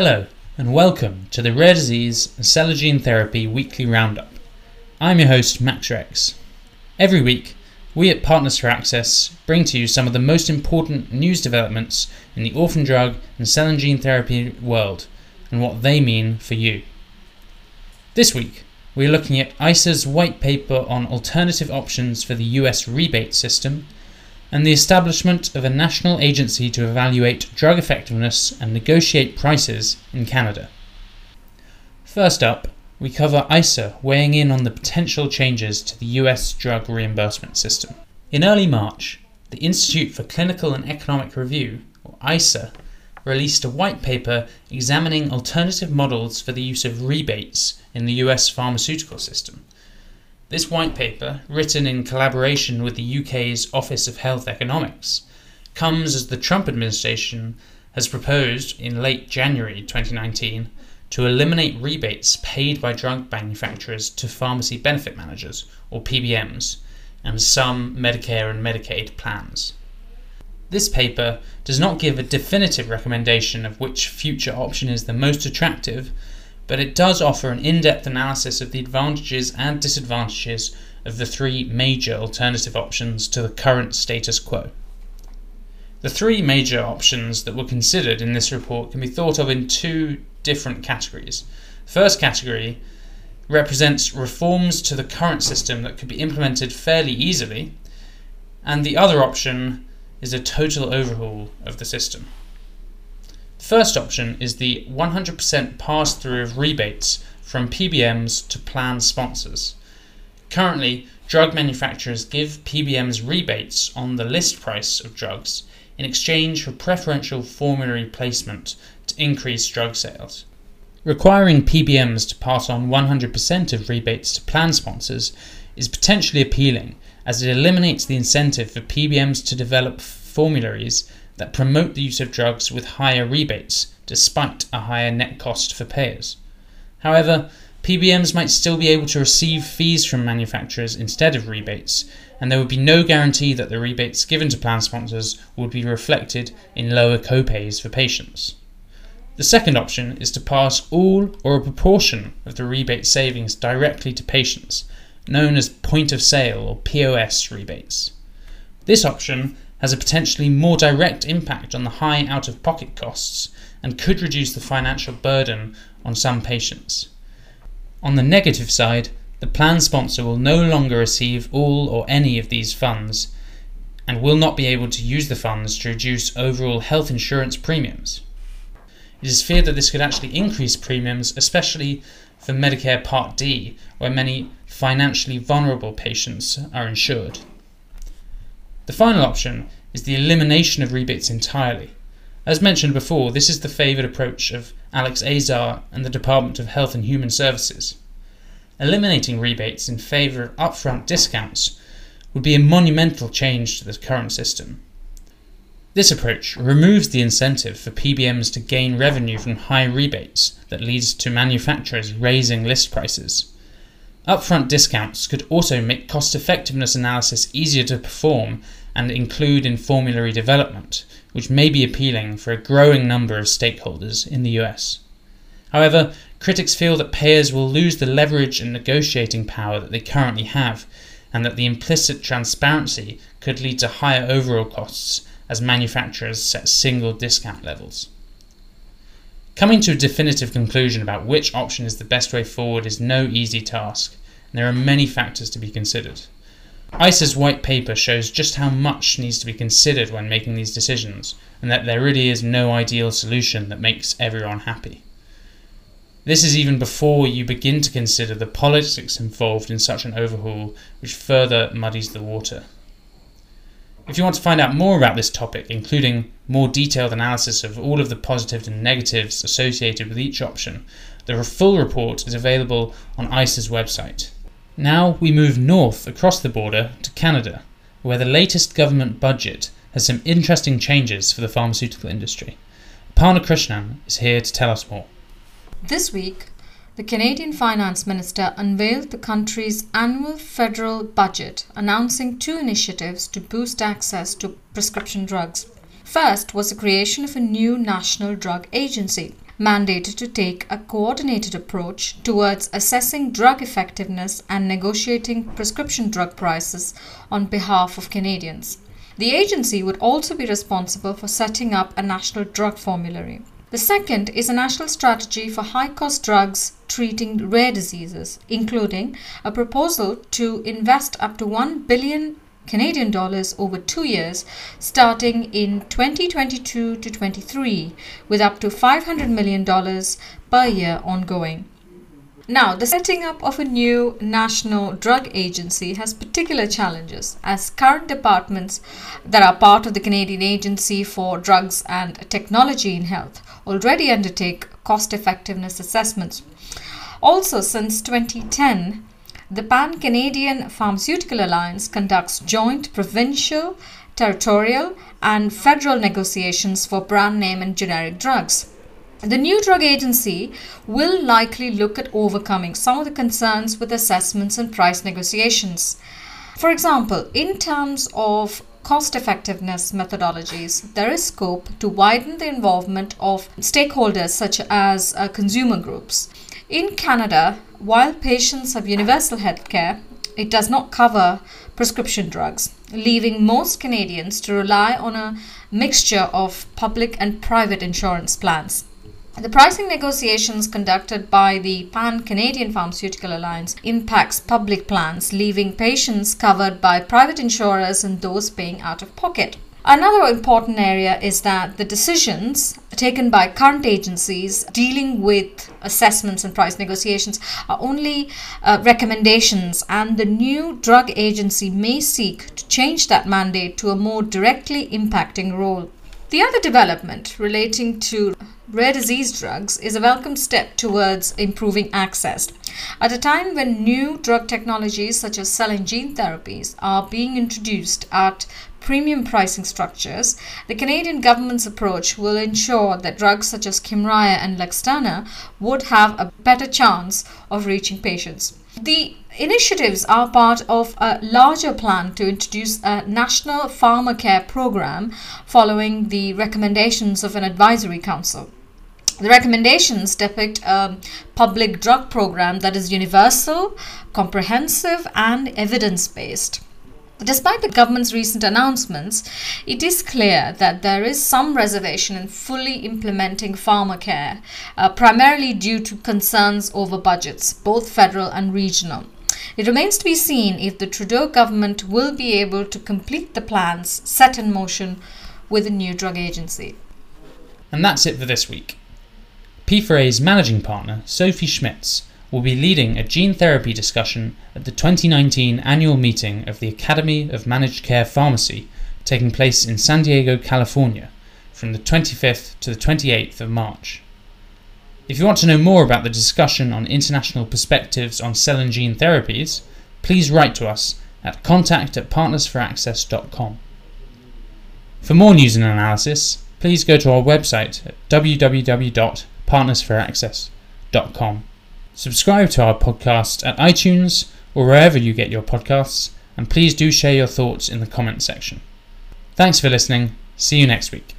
Hello, and welcome to the Rare Disease and Cell and Gene Therapy Weekly Roundup. I'm your host, Max Rex. Every week, we at Partners for Access bring to you some of the most important news developments in the orphan drug and cell and gene therapy world and what they mean for you. This week, we're looking at ICER's white paper on alternative options for the US rebate system and the establishment of a national agency to evaluate drug effectiveness and negotiate prices in Canada. First up, we cover ICER weighing in on the potential changes to the US drug reimbursement system. In early March, the Institute for Clinical and Economic Review, or ICER, released a white paper examining alternative models for the use of rebates in the US pharmaceutical system. This white paper, written in collaboration with the UK's Office of Health Economics, comes as the Trump administration has proposed in late January 2019 to eliminate rebates paid by drug manufacturers to pharmacy benefit managers, or PBMs, and some Medicare and Medicaid plans. This paper does not give a definitive recommendation of which future option is the most attractive, but it does offer an in depth analysis of the advantages and disadvantages of the three major alternative options to the current status quo. The three major options that were considered in this report can be thought of in two different categories. First category represents reforms to the current system that could be implemented fairly easily, and the other option is a total overhaul of the system. First option is the 100% pass through of rebates from PBMs to plan sponsors. Currently, drug manufacturers give PBMs rebates on the list price of drugs in exchange for preferential formulary placement to increase drug sales. Requiring PBMs to pass on 100% of rebates to plan sponsors is potentially appealing as it eliminates the incentive for PBMs to develop formularies that promote the use of drugs with higher rebates, despite a higher net cost for payers. However, PBMs might still be able to receive fees from manufacturers instead of rebates, and there would be no guarantee that the rebates given to plan sponsors would be reflected in lower copays for patients. The second option is to pass all or a proportion of the rebate savings directly to patients, known as point of sale or POS rebates. This option has a potentially more direct impact on the high out of pocket costs and could reduce the financial burden on some patients. On the negative side, the plan sponsor will no longer receive all or any of these funds and will not be able to use the funds to reduce overall health insurance premiums. It is feared that this could actually increase premiums, especially for Medicare Part D, where many financially vulnerable patients are insured. The final option is the elimination of rebates entirely. As mentioned before, this is the favoured approach of Alex Azar and the Department of Health and Human Services. Eliminating rebates in favour of upfront discounts would be a monumental change to the current system. This approach removes the incentive for PBMs to gain revenue from high rebates that leads to manufacturers raising list prices. Upfront discounts could also make cost effectiveness analysis easier to perform and include in formulary development, which may be appealing for a growing number of stakeholders in the US. However, critics feel that payers will lose the leverage and negotiating power that they currently have, and that the implicit transparency could lead to higher overall costs as manufacturers set single discount levels. Coming to a definitive conclusion about which option is the best way forward is no easy task, and there are many factors to be considered. ICER's white paper shows just how much needs to be considered when making these decisions, and that there really is no ideal solution that makes everyone happy. This is even before you begin to consider the politics involved in such an overhaul, which further muddies the water. If you want to find out more about this topic, including more detailed analysis of all of the positives and negatives associated with each option, the full report is available on ICER's website. Now we move north across the border to Canada, where the latest government budget has some interesting changes for the pharmaceutical industry. Aparna Krishnan is here to tell us more. This week, the Canadian Finance Minister unveiled the country's annual federal budget, announcing two initiatives to boost access to prescription drugs. First was the creation of a new national drug agency. Mandated to take a coordinated approach towards assessing drug effectiveness and negotiating prescription drug prices on behalf of Canadians. The agency would also be responsible for setting up a national drug formulary. The second is a national strategy for high cost drugs treating rare diseases, including a proposal to invest up to 1 billion Canadian dollars over two years, starting in 2022 to 23, with up to $500 million per year ongoing. Now, the setting up of a new national drug agency has particular challenges, as current departments that are part of the Canadian Agency for Drugs and Technology in Health already undertake cost effectiveness assessments. Also, since 2010, the Pan Canadian Pharmaceutical Alliance conducts joint provincial, territorial, and federal negotiations for brand name and generic drugs. The new drug agency will likely look at overcoming some of the concerns with assessments and price negotiations. For example, in terms of cost effectiveness methodologies, there is scope to widen the involvement of stakeholders such as uh, consumer groups. In Canada, while patients have universal health care, it does not cover prescription drugs, leaving most Canadians to rely on a mixture of public and private insurance plans. The pricing negotiations conducted by the Pan Canadian Pharmaceutical Alliance impacts public plans, leaving patients covered by private insurers and those paying out of pocket. Another important area is that the decisions taken by current agencies dealing with assessments and price negotiations are only uh, recommendations, and the new drug agency may seek to change that mandate to a more directly impacting role. The other development relating to rare disease drugs is a welcome step towards improving access. At a time when new drug technologies such as cell and gene therapies are being introduced at premium pricing structures, the Canadian government's approach will ensure that drugs such as Kymriah and Luxturna would have a better chance of reaching patients. The initiatives are part of a larger plan to introduce a national pharmacare program following the recommendations of an advisory council. The recommendations depict a public drug program that is universal, comprehensive, and evidence based. Despite the government's recent announcements, it is clear that there is some reservation in fully implementing pharmacare, uh, primarily due to concerns over budgets, both federal and regional. It remains to be seen if the Trudeau government will be able to complete the plans set in motion with the new drug agency. And that's it for this week. P4A's managing partner, Sophie Schmitz, will be leading a gene therapy discussion at the 2019 annual meeting of the Academy of Managed Care Pharmacy, taking place in San Diego, California, from the 25th to the 28th of March. If you want to know more about the discussion on international perspectives on cell and gene therapies, please write to us at contact at partnersforaccess.com. For more news and analysis, please go to our website at www partnersforaccess.com. Subscribe to our podcast at iTunes or wherever you get your podcasts, and please do share your thoughts in the comment section. Thanks for listening. See you next week.